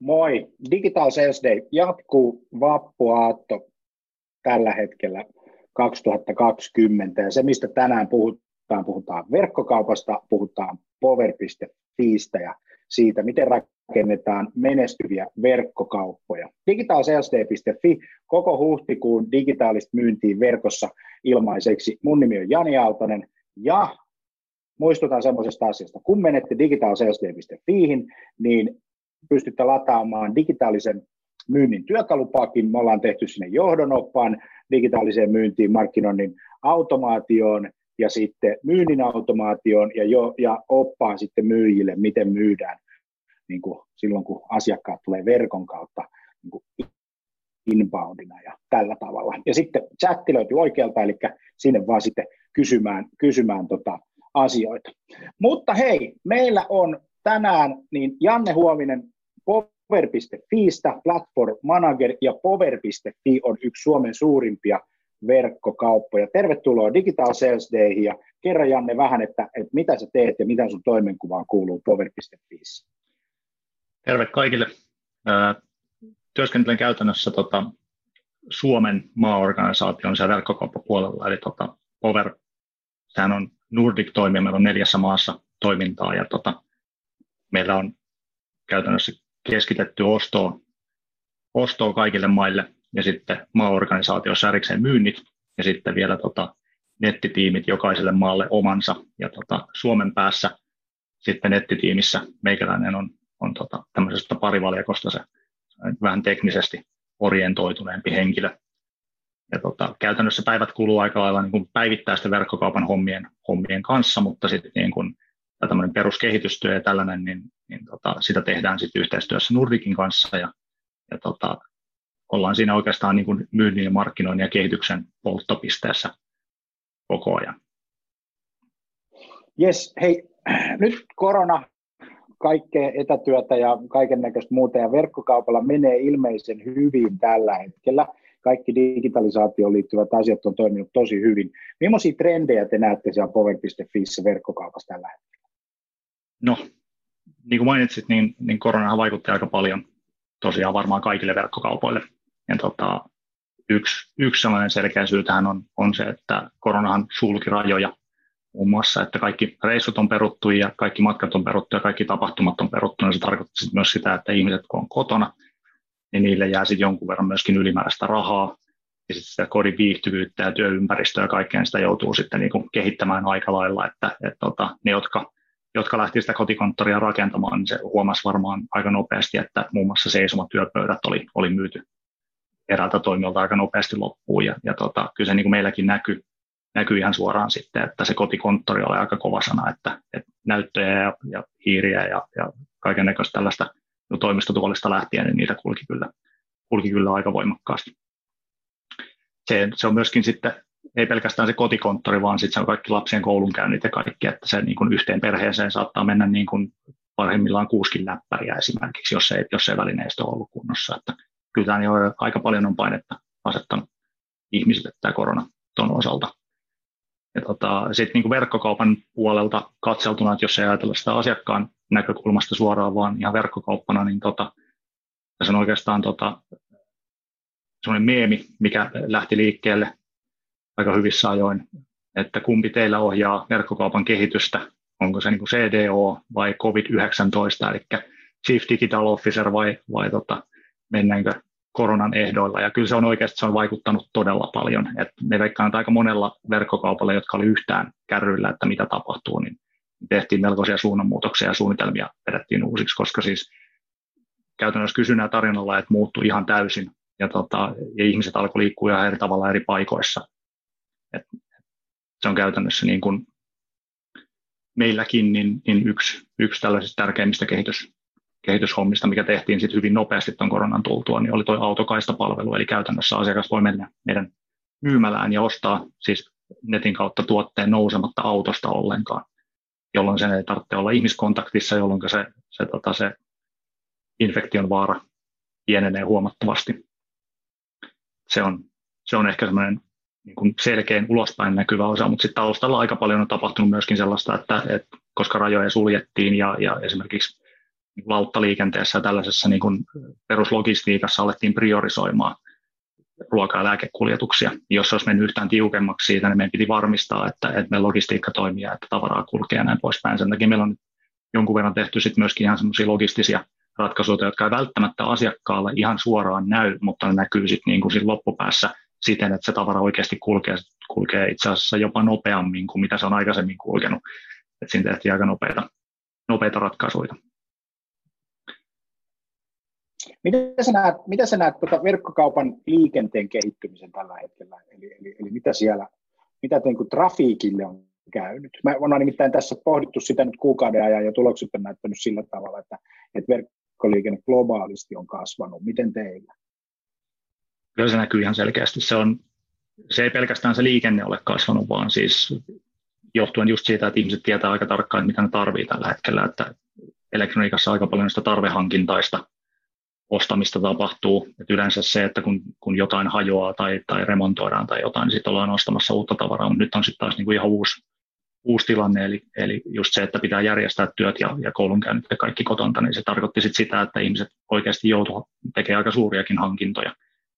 Moi! Digital Sales Day jatkuu vappuaatto tällä hetkellä 2020 ja se mistä tänään puhutaan, puhutaan verkkokaupasta, puhutaan power.fiistä ja siitä, miten rakennetaan menestyviä verkkokauppoja. Digitalsalesday.fi, koko huhtikuun digitaalista myyntiin verkossa ilmaiseksi. Mun nimi on Jani Aaltonen ja muistutan semmoisesta asiasta, kun menette digitalsalesday.fiihin, niin pystytte lataamaan digitaalisen myynnin työkalupakin. Me ollaan tehty sinne johdonoppaan digitaaliseen myyntiin, markkinoinnin automaatioon ja sitten myynnin automaatioon ja, jo, ja oppaan sitten myyjille, miten myydään niin kuin silloin, kun asiakkaat tulee verkon kautta niin kuin inboundina ja tällä tavalla. Ja sitten chatti löytyy oikealta, eli sinne vaan sitten kysymään, kysymään tota asioita. Mutta hei, meillä on tänään niin Janne Huominen Power.fiistä, Platform Manager ja Power.fi on yksi Suomen suurimpia verkkokauppoja. Tervetuloa Digital Sales Dayhin ja kerro Janne vähän, että, että mitä sä teet ja mitä sun toimenkuvaan kuuluu Power.fi. Terve kaikille. Työskentelen käytännössä tota, Suomen maaorganisaation siellä verkkokauppapuolella, eli tota, Power, sehän on Nordic-toimija, meillä on neljässä maassa toimintaa ja tota, meillä on käytännössä keskitetty ostoon, ostoon kaikille maille ja sitten maaorganisaatiossa erikseen myynnit ja sitten vielä tota, nettitiimit jokaiselle maalle omansa. Ja tota, Suomen päässä sitten nettitiimissä meikäläinen on, on tota, tämmöisestä parivaljakosta se vähän teknisesti orientoituneempi henkilö. Ja tota, käytännössä päivät kuluu aika lailla niin kuin päivittäisten verkkokaupan hommien, hommien kanssa, mutta sitten niin kuin tämmöinen peruskehitystyö ja tällainen, niin, niin tota, sitä tehdään sitten yhteistyössä Nordikin kanssa ja, ja tota, ollaan siinä oikeastaan niin kuin myynnin ja markkinoinnin ja kehityksen polttopisteessä koko ajan. Yes, hei, nyt korona, kaikkea etätyötä ja kaiken näköistä muuta ja verkkokaupalla menee ilmeisen hyvin tällä hetkellä. Kaikki digitalisaatioon liittyvät asiat on toiminut tosi hyvin. Millaisia trendejä te näette siellä power.fiissä verkkokaupassa tällä hetkellä? No, niin kuin mainitsit, niin, niin koronahan vaikutti aika paljon tosiaan varmaan kaikille verkkokaupoille. Ja tota, yksi, yksi sellainen selkeä syy tähän on, on se, että koronahan sulki rajoja muun muassa, että kaikki reissut on peruttu ja kaikki matkat on peruttu ja kaikki tapahtumat on peruttu. Ja se tarkoittaa myös sitä, että ihmiset kun on kotona, niin niille jää sitten jonkun verran myöskin ylimääräistä rahaa ja sitten sitä kodin viihtyvyyttä ja työympäristöä ja kaikkeen sitä joutuu sitten niin kuin kehittämään aika lailla, että, että, että tota, ne, jotka jotka lähti sitä kotikonttoria rakentamaan, niin se huomasi varmaan aika nopeasti, että muun muassa seisomatyöpöydät oli, oli myyty eräältä toimijalta aika nopeasti loppuun. Ja, ja tota, kyllä se niin kuin meilläkin näkyy, näkyy ihan suoraan sitten, että se kotikonttori oli aika kova sana, että, että näyttöjä ja, ja hiiriä ja, ja kaiken näköistä tällaista no, toimistotuolista lähtien, niin niitä kulki kyllä, kulki kyllä aika voimakkaasti. Se, se on myöskin sitten ei pelkästään se kotikonttori, vaan sitten se on kaikki lapsien koulunkäynnit ja kaikki, että se niin kuin yhteen perheeseen saattaa mennä niin kuin parhaimmillaan kuuskin läppäriä esimerkiksi, jos ei, jos ei välineistö ole ollut kunnossa. Että kyllä tämä niin aika paljon on painetta asettanut ihmisille tämä korona tuon osalta. Tota, sitten niin verkkokaupan puolelta katseltuna, että jos ei ajatella sitä asiakkaan näkökulmasta suoraan, vaan ihan verkkokauppana, niin tota, se on oikeastaan tota, sellainen meemi, mikä lähti liikkeelle aika hyvissä ajoin, että kumpi teillä ohjaa verkkokaupan kehitystä, onko se niin kuin CDO vai COVID-19, eli Chief Digital Officer vai, vai tota, mennäänkö koronan ehdoilla. Ja kyllä se on oikeasti se on vaikuttanut todella paljon. Et me veikkaan, että aika monella verkkokaupalla, jotka oli yhtään kärryillä, että mitä tapahtuu, niin tehtiin melkoisia suunnanmuutoksia ja suunnitelmia vedettiin uusiksi, koska siis käytännössä kysynnän tarinalla, että muuttui ihan täysin ja, tota, ja ihmiset alkoi liikkua ihan eri tavalla eri paikoissa. Et se on käytännössä niin kuin meilläkin niin, niin yksi, yksi tällaisista tärkeimmistä kehitys, kehityshommista, mikä tehtiin sitten hyvin nopeasti tuon koronan tultua, niin oli tuo autokaistapalvelu, eli käytännössä asiakas voi mennä meidän myymälään ja ostaa siis netin kautta tuotteen nousematta autosta ollenkaan, jolloin sen ei tarvitse olla ihmiskontaktissa, jolloin se, se, tota, se infektion vaara pienenee huomattavasti. Se on, se on ehkä semmoinen niin kuin selkeän ulospäin näkyvä osa, mutta sitten taustalla aika paljon on tapahtunut myöskin sellaista, että, että koska rajoja suljettiin ja, ja esimerkiksi lauttaliikenteessä ja tällaisessa niin kuin peruslogistiikassa alettiin priorisoimaan ruoka- ja lääkekuljetuksia. Jos olisi mennyt yhtään tiukemmaksi siitä, niin meidän piti varmistaa, että, että meidän logistiikka toimii ja että tavaraa kulkee ja näin poispäin. Sen takia meillä on jonkun verran tehty sit myöskin ihan semmoisia logistisia ratkaisuja, jotka ei välttämättä asiakkaalle ihan suoraan näy, mutta ne näkyy sitten niin kuin loppupäässä siten, että se tavara oikeasti kulkee, kulkee itse asiassa jopa nopeammin kuin mitä se on aikaisemmin kulkenut. Et siinä tehtiin aika nopeita, nopeita ratkaisuja. Miten sä näet, mitä sä näet tuota verkkokaupan liikenteen kehittymisen tällä hetkellä? Eli, eli, eli mitä siellä, mitä niin kuin trafiikille on käynyt? Mä olen nimittäin tässä pohdittu sitä nyt kuukauden ajan ja tulokset on näyttänyt sillä tavalla, että, että verkkoliikenne globaalisti on kasvanut. Miten teillä? Kyllä se näkyy ihan selkeästi. Se, on, se ei pelkästään se liikenne ole kasvanut, vaan siis johtuen just siitä, että ihmiset tietää aika tarkkaan, mitä ne tarvitsee tällä hetkellä, että elektroniikassa aika paljon sitä tarvehankintaista ostamista tapahtuu. Et yleensä se, että kun, kun jotain hajoaa tai, tai remontoidaan tai jotain, niin sitten ollaan ostamassa uutta tavaraa, mutta nyt on sitten taas niinku ihan uusi, uusi tilanne, eli, eli just se, että pitää järjestää työt ja, ja koulunkäynnit ja kaikki kotonta, niin se tarkoitti sit sitä, että ihmiset oikeasti joutuvat tekemään aika suuriakin hankintoja.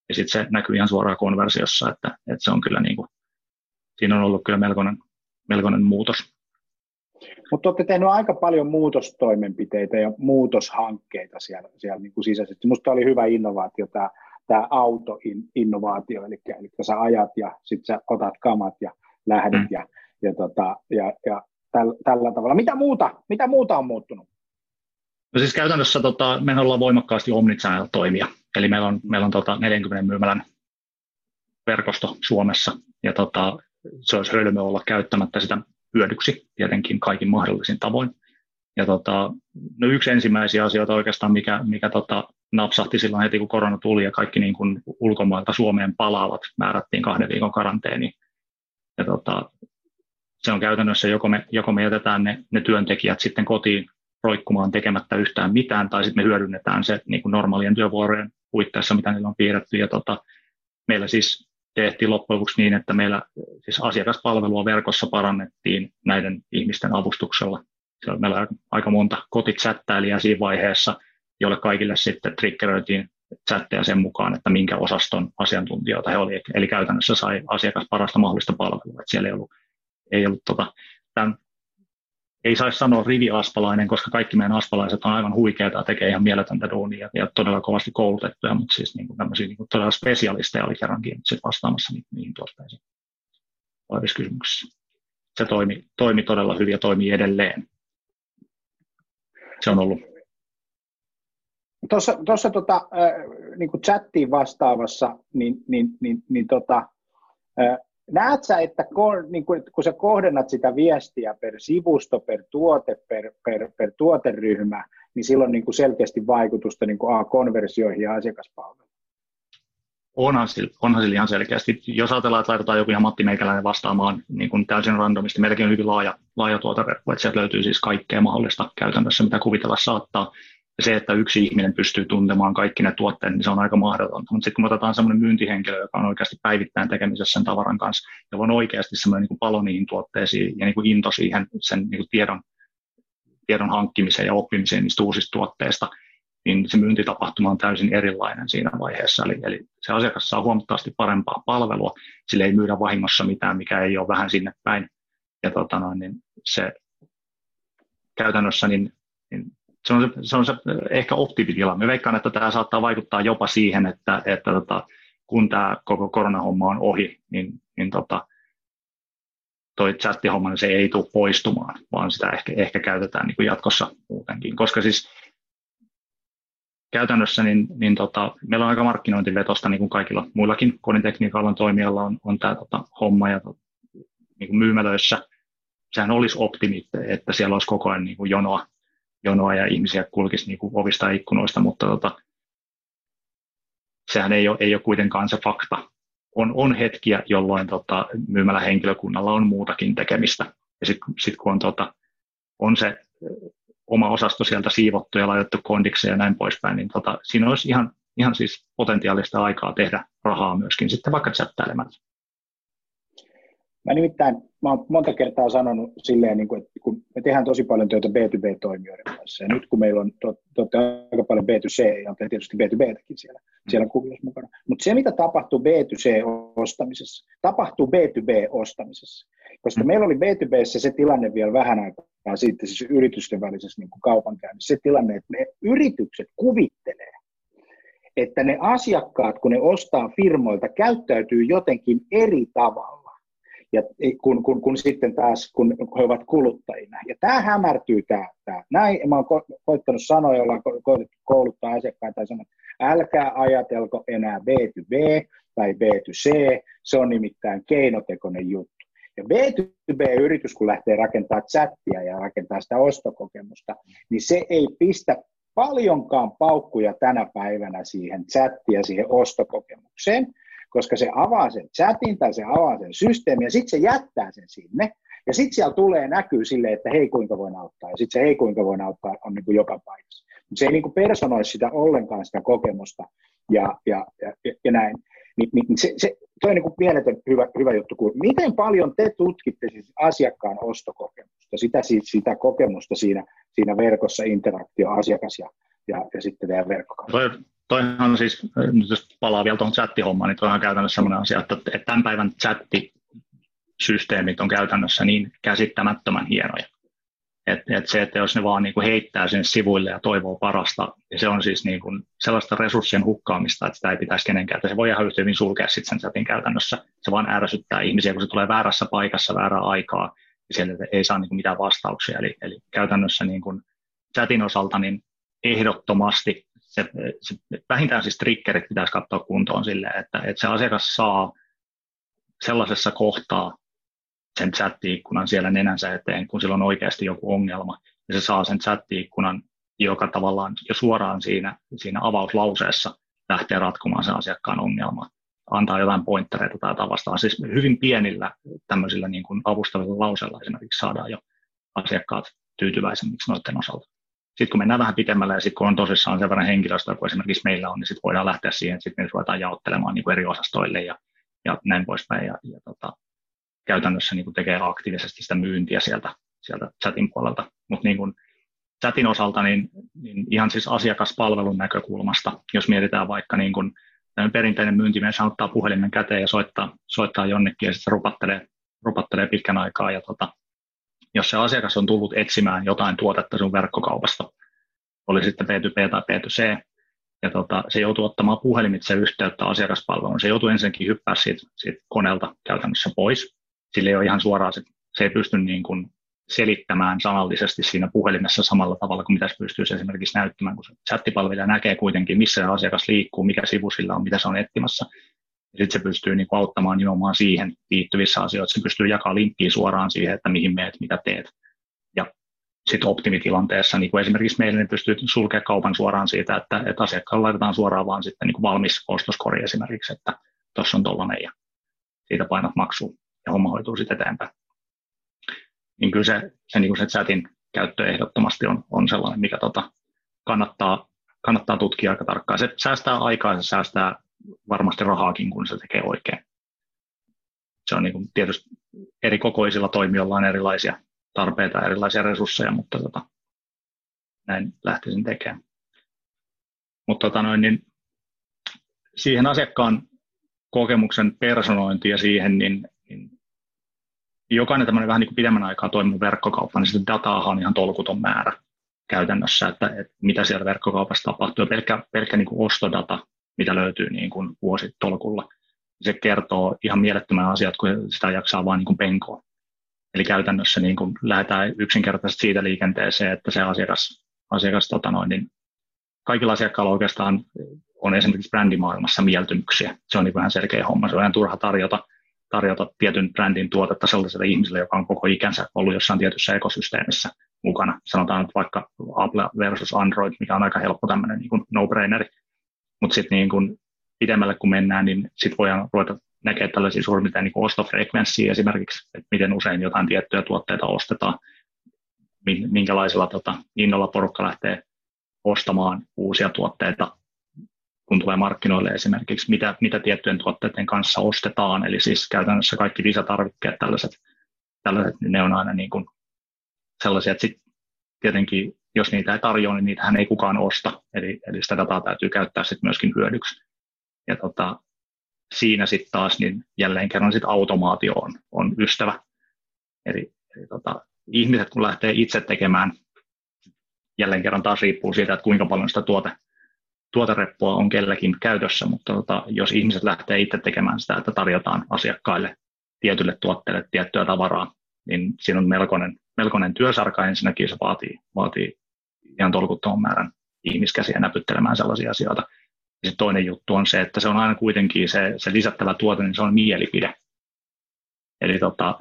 Ja sitten se näkyy ihan suoraan konversiossa, että, että se on kyllä niin kuin, siinä on ollut kyllä melkoinen, melkoinen muutos. Mutta olette tehneet aika paljon muutostoimenpiteitä ja muutoshankkeita siellä, siellä niin kuin sisäisesti. Minusta oli hyvä innovaatio tämä, tämä auto-innovaatio, eli, eli sä ajat ja sitten sä otat kamat ja lähdet mm. ja, ja, tota, ja, ja täl, tällä tavalla. Mitä muuta, mitä muuta on muuttunut? No siis käytännössä tota, me ollaan voimakkaasti omnichannel toimia, eli meillä on, meillä on tota 40 myymälän verkosto Suomessa, ja tota, se olisi hölmö olla käyttämättä sitä hyödyksi tietenkin kaikin mahdollisin tavoin. Ja tota, no yksi ensimmäisiä asioita oikeastaan, mikä, mikä tota, napsahti silloin heti, kun korona tuli ja kaikki niin kuin ulkomailta Suomeen palaavat määrättiin kahden viikon karanteeni. Ja tota, se on käytännössä, joko me, joko me jätetään ne, ne työntekijät sitten kotiin roikkumaan tekemättä yhtään mitään, tai sitten me hyödynnetään se niin kuin normaalien työvuorojen puitteissa, mitä niillä on piirretty. Ja tota, meillä siis tehtiin loppujen lopuksi niin, että meillä siis asiakaspalvelua verkossa parannettiin näiden ihmisten avustuksella. Siellä meillä on aika monta kotichattailijaa siinä vaiheessa, jolle kaikille sitten triggeröitiin chatteja sen mukaan, että minkä osaston asiantuntijoita he olivat. Eli käytännössä sai asiakas parasta mahdollista palvelua. Että siellä ei ollut, ei ollut tota, tämän ei saisi sanoa riviaspalainen, koska kaikki meidän aspalaiset on aivan huikeita ja tekee ihan mieletöntä duunia ja todella kovasti koulutettuja, mutta siis niin kuin tämmöisiä niin kuin todella spesialisteja oli kerrankin sit vastaamassa niihin, niihin tuotteisiin olevissa kysymyksissä. Se toimi, toimi todella hyvin ja toimii edelleen. Se on ollut. Tuossa, tuossa tota, äh, niin kuin chattiin vastaavassa, niin, niin, niin, niin tota, äh, Näet sä, että niin kun, kun sä kohdennat sitä viestiä per sivusto, per tuote, per, per, per tuoteryhmä, niin silloin niin kuin selkeästi vaikutusta niin A, konversioihin ja asiakaspalveluun? Onhan sillä, onhan sillä ihan selkeästi. Jos ajatellaan, että laitetaan joku ihan Matti Meikäläinen vastaamaan niin kuin täysin randomisti, meilläkin on hyvin laaja, laaja tuoteverkko, että sieltä löytyy siis kaikkea mahdollista käytännössä, mitä kuvitella saattaa. Ja se, että yksi ihminen pystyy tuntemaan kaikki ne tuotteet, niin se on aika mahdotonta. Mutta sitten kun otetaan semmoinen myyntihenkilö, joka on oikeasti päivittäin tekemisessä sen tavaran kanssa, ja on oikeasti semmoinen niin palo niihin tuotteisiin ja niin kuin into siihen sen niin kuin tiedon, tiedon hankkimiseen ja oppimiseen niistä uusista tuotteista, niin se myyntitapahtuma on täysin erilainen siinä vaiheessa. Eli, eli se asiakas saa huomattavasti parempaa palvelua, sille ei myydä vahingossa mitään, mikä ei ole vähän sinne päin. Ja tota noin, niin se käytännössä niin se on se, se, on se ehkä optimitila. Me veikkaan, että tämä saattaa vaikuttaa jopa siihen, että, että tota, kun tämä koko koronahomma on ohi, niin, niin tota, toi chattihomma, niin se ei tule poistumaan, vaan sitä ehkä, ehkä käytetään niin kuin jatkossa muutenkin. Koska siis käytännössä niin, niin tota, meillä on aika markkinointivetosta niin kuin kaikilla muillakin kodintekniikan toimijalla on, on tämä tota, homma ja tota, niin kuin myymälöissä. Sehän olisi optimi, että siellä olisi koko ajan niin kuin jonoa jonoa ja ihmisiä kulkisi niin kuin ovista ja ikkunoista, mutta tota, sehän ei ole, ei ole kuitenkaan se fakta. On, on hetkiä, jolloin tota, myymällä henkilökunnalla on muutakin tekemistä. Ja sitten sit kun on, tota, on se oma osasto sieltä siivottu ja laitettu kondikseen ja näin poispäin, niin tota, siinä olisi ihan, ihan siis potentiaalista aikaa tehdä rahaa myöskin sitten vaikka chattailemalla. Mä nimittäin, mä oon monta kertaa sanonut silleen, niin kuin, että kun me tehdään tosi paljon työtä B2B-toimijoiden kanssa, ja nyt kun meillä on to, to, aika paljon B2C, ja on tietysti B2Btäkin siellä, mm. siellä kuviossa mukana, mutta se, mitä tapahtuu B2C-ostamisessa, tapahtuu B2B-ostamisessa, koska mm. meillä oli B2B se tilanne vielä vähän aikaa sitten, siis yritysten välisessä niin kaupankäynnissä, se tilanne, että ne yritykset kuvittelee, että ne asiakkaat, kun ne ostaa firmoilta, käyttäytyy jotenkin eri tavalla ja kun, kun, kun sitten taas, kun he ovat kuluttajina. Ja tämä hämärtyy tämä. tämä. Näin, mä olen ko- koittanut sanoa, jolla on koitettu kouluttaa asiakkaita ja sanoa, älkää ajatelko enää B2B tai B2C, se on nimittäin keinotekoinen juttu. Ja B2B-yritys, kun lähtee rakentamaan chattia ja rakentaa sitä ostokokemusta, niin se ei pistä paljonkaan paukkuja tänä päivänä siihen chattiin ja siihen ostokokemukseen, koska se avaa sen chatin tai se avaa sen systeemin ja sitten se jättää sen sinne. Ja sitten siellä tulee näkyy sille, että hei kuinka voin auttaa. Ja sitten se hei kuinka voin auttaa on niin kuin joka paikassa. Se ei niin kuin personoi sitä ollenkaan sitä kokemusta ja, ja, ja, ja näin. Niin, niin se, se, toi on niin kuin mieletön hyvä, hyvä juttu. Kun miten paljon te tutkitte siis asiakkaan ostokokemusta, sitä, sitä kokemusta siinä, siinä verkossa, interaktio, asiakas ja, ja, ja sitten teidän verkkokauppa? Toihan siis, nyt jos palaa vielä tuohon chattihommaan, niin toihan käytännössä sellainen asia, että, että tämän päivän chattisysteemit on käytännössä niin käsittämättömän hienoja. Et, et se, että jos ne vaan niin kuin heittää sen sivuille ja toivoo parasta, niin se on siis niin kuin sellaista resurssien hukkaamista, että sitä ei pitäisi kenenkään. Se voi ihan yhtä hyvin sulkea sitten sen chatin käytännössä. Se vaan ärsyttää ihmisiä, kun se tulee väärässä paikassa väärää aikaa, ja sieltä ei saa niin kuin mitään vastauksia. Eli, eli käytännössä niin kuin chatin osalta niin ehdottomasti se, se, vähintään siis triggerit pitäisi katsoa kuntoon silleen, että, että se asiakas saa sellaisessa kohtaa sen chatti-ikkunan siellä nenänsä eteen, kun sillä on oikeasti joku ongelma, ja se saa sen chatti-ikkunan, joka tavallaan jo suoraan siinä, siinä avauslauseessa lähtee ratkomaan sen asiakkaan ongelmaa antaa jotain pointtereita tai vastaan. Siis hyvin pienillä tämmöisillä niin kuin avustavilla lauseilla esimerkiksi saadaan jo asiakkaat tyytyväisemmiksi noiden osalta. Sitten kun mennään vähän pitemmälle ja sitten kun on tosissaan sen verran henkilöstöä, kun esimerkiksi meillä on, niin sitten voidaan lähteä siihen, että sitten me ruvetaan jaottelemaan niin kuin eri osastoille ja, ja näin poispäin. Ja, ja tota, käytännössä niin kuin tekee aktiivisesti sitä myyntiä sieltä, sieltä chatin puolelta. Mutta niin chatin osalta, niin, niin ihan siis asiakaspalvelun näkökulmasta, jos mietitään vaikka niin kuin perinteinen myyntimies ottaa puhelimen käteen ja soittaa, soittaa jonnekin ja sitten rupattelee, rupattelee pitkän aikaa ja tota, jos se asiakas on tullut etsimään jotain tuotetta sun verkkokaupasta, oli sitten B2B tai B2C, ja tota, se joutuu ottamaan puhelimitse yhteyttä asiakaspalveluun. Se joutuu ensinnäkin hyppää siitä, siitä koneelta käytännössä pois. Sillä ei ole ihan suoraan, se, se ei pysty niin kuin selittämään sanallisesti siinä puhelimessa samalla tavalla kuin mitä se pystyisi esimerkiksi näyttämään, kun se chattipalvelija näkee kuitenkin, missä se asiakas liikkuu, mikä sivu sillä on, mitä se on etsimässä. Sitten se pystyy niin auttamaan nimenomaan siihen liittyvissä asioissa. Se pystyy jakamaan linkkiä suoraan siihen, että mihin meet, mitä teet. Ja sitten optimitilanteessa, niin kuin esimerkiksi meillä, niin pystyy sulkemaan kaupan suoraan siitä, että, että asiakkaalle laitetaan suoraan vaan sitten niin kuin valmis ostoskori esimerkiksi, että tuossa on tollainen ja siitä painat maksuun ja homma hoituu sitten eteenpäin. Niin kyllä se, se, niin kuin se chatin käyttö ehdottomasti on, on sellainen, mikä tota, kannattaa, kannattaa tutkia aika tarkkaan. Se säästää aikaa, se säästää varmasti rahaakin, kun se tekee oikein. Se on niin kuin tietysti eri kokoisilla toimijoilla on erilaisia tarpeita, erilaisia resursseja, mutta tota, näin lähtisin tekemään. Mutta tota noin, niin siihen asiakkaan kokemuksen personointiin ja siihen, niin, niin jokainen tämmöinen vähän niin kuin pidemmän aikaa toiminut verkkokauppa, niin sitä dataa on ihan tolkuton määrä käytännössä, että, että mitä siellä verkkokaupassa tapahtuu. Ja pelkkä, pelkkä niin kuin ostodata mitä löytyy niin kuin vuositolkulla. Se kertoo ihan mielettömän asiat, kun sitä jaksaa vain niin penkoa. Eli käytännössä niin kuin lähdetään yksinkertaisesti siitä liikenteeseen, että se asiakas, asiakas tota noin, niin kaikilla asiakkailla oikeastaan on esimerkiksi brändimaailmassa mieltymyksiä. Se on niin ihan selkeä homma. Se on ihan turha tarjota, tarjota tietyn brändin tuotetta sellaiselle ihmiselle, joka on koko ikänsä ollut jossain tietyssä ekosysteemissä mukana. Sanotaan nyt vaikka Apple versus Android, mikä on aika helppo tämmöinen niin no-braineri mutta sitten niin kun pidemmälle kun mennään, niin sitten voidaan ruveta näkemään tällaisia suurin niin ostofrekvenssiä esimerkiksi, että miten usein jotain tiettyjä tuotteita ostetaan, minkälaisella tota, innolla porukka lähtee ostamaan uusia tuotteita kun tulee markkinoille esimerkiksi, mitä, mitä tiettyjen tuotteiden kanssa ostetaan, eli siis käytännössä kaikki lisätarvikkeet, tällaiset, tällaiset niin ne on aina niin kuin sellaisia, että sit tietenkin jos niitä ei tarjoa, niin niitähän ei kukaan osta, eli, eli sitä dataa täytyy käyttää sitten myöskin hyödyksi. Ja tota, siinä sitten taas niin jälleen kerran sit automaatio on, on ystävä. Eli, eli tota, ihmiset kun lähtee itse tekemään, jälleen kerran taas riippuu siitä, että kuinka paljon sitä tuote, tuotereppua on kellekin käytössä, mutta tota, jos ihmiset lähtee itse tekemään sitä, että tarjotaan asiakkaille tietylle tuotteelle tiettyä tavaraa, niin siinä on melkoinen, melkoinen työsarka ensinnäkin, se vaatii, vaatii ihan tolkuttoman määrän ihmiskäsiä näpyttelemään sellaisia asioita. Ja toinen juttu on se, että se on aina kuitenkin se, se lisättävä tuote, niin se on mielipide. Eli tota,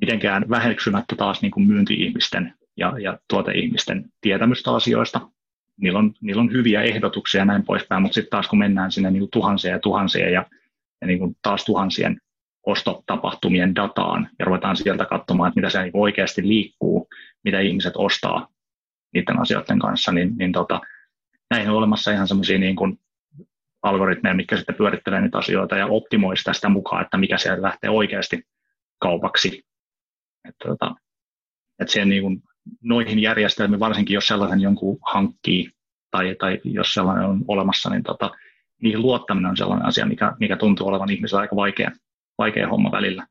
mitenkään väheksymättä taas niin kuin myynti-ihmisten ja, ja tuoteihmisten tietämystä asioista. Niillä on, niillä on hyviä ehdotuksia ja näin poispäin, mutta sitten taas kun mennään sinne niin kuin tuhansia ja tuhansia ja, ja niin kuin taas tuhansien ostotapahtumien dataan ja ruvetaan sieltä katsomaan, että mitä se niin oikeasti liikkuu, mitä ihmiset ostaa niiden asioiden kanssa, niin, niin tota, näihin on olemassa ihan semmoisia niin kuin algoritmeja, mitkä sitten pyörittelee niitä asioita ja optimoi sitä mukaan, että mikä siellä lähtee oikeasti kaupaksi. Että, tota, että siihen niin kuin, noihin järjestelmiin, varsinkin jos sellaisen jonkun hankkii tai, tai jos sellainen on olemassa, niin tota, niihin luottaminen on sellainen asia, mikä, mikä tuntuu olevan ihmisellä aika vaikea, vaikea homma välillä.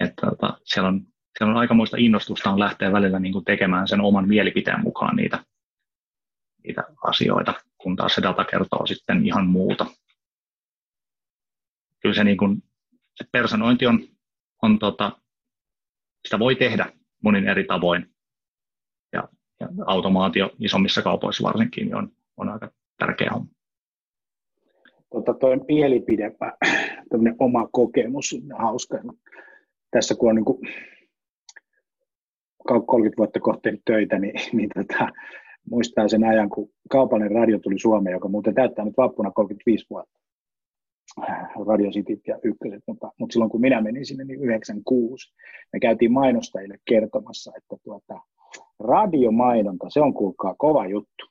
Että tota, siellä on siellä on aikamoista innostusta on lähteä välillä niin kuin tekemään sen oman mielipiteen mukaan niitä, niitä asioita, kun taas se data kertoo sitten ihan muuta. Kyllä se, niin kuin, se personointi on, on tota, sitä voi tehdä monin eri tavoin. Ja, ja automaatio isommissa kaupoissa varsinkin on, on aika tärkeä homma. Tota, toi mielipide, oma kokemus, hauska. Tässä kun on niin kuin 30 vuotta kohti töitä, niin, niin tota, muistaa sen ajan, kun kaupallinen radio tuli Suomeen, joka muuten täyttää nyt vappuna 35 vuotta. Radio City ja ykköset, mutta, mutta silloin kun minä menin sinne, niin 96, me käytiin mainostajille kertomassa, että tuota, radiomainonta, se on kuulkaa kova juttu.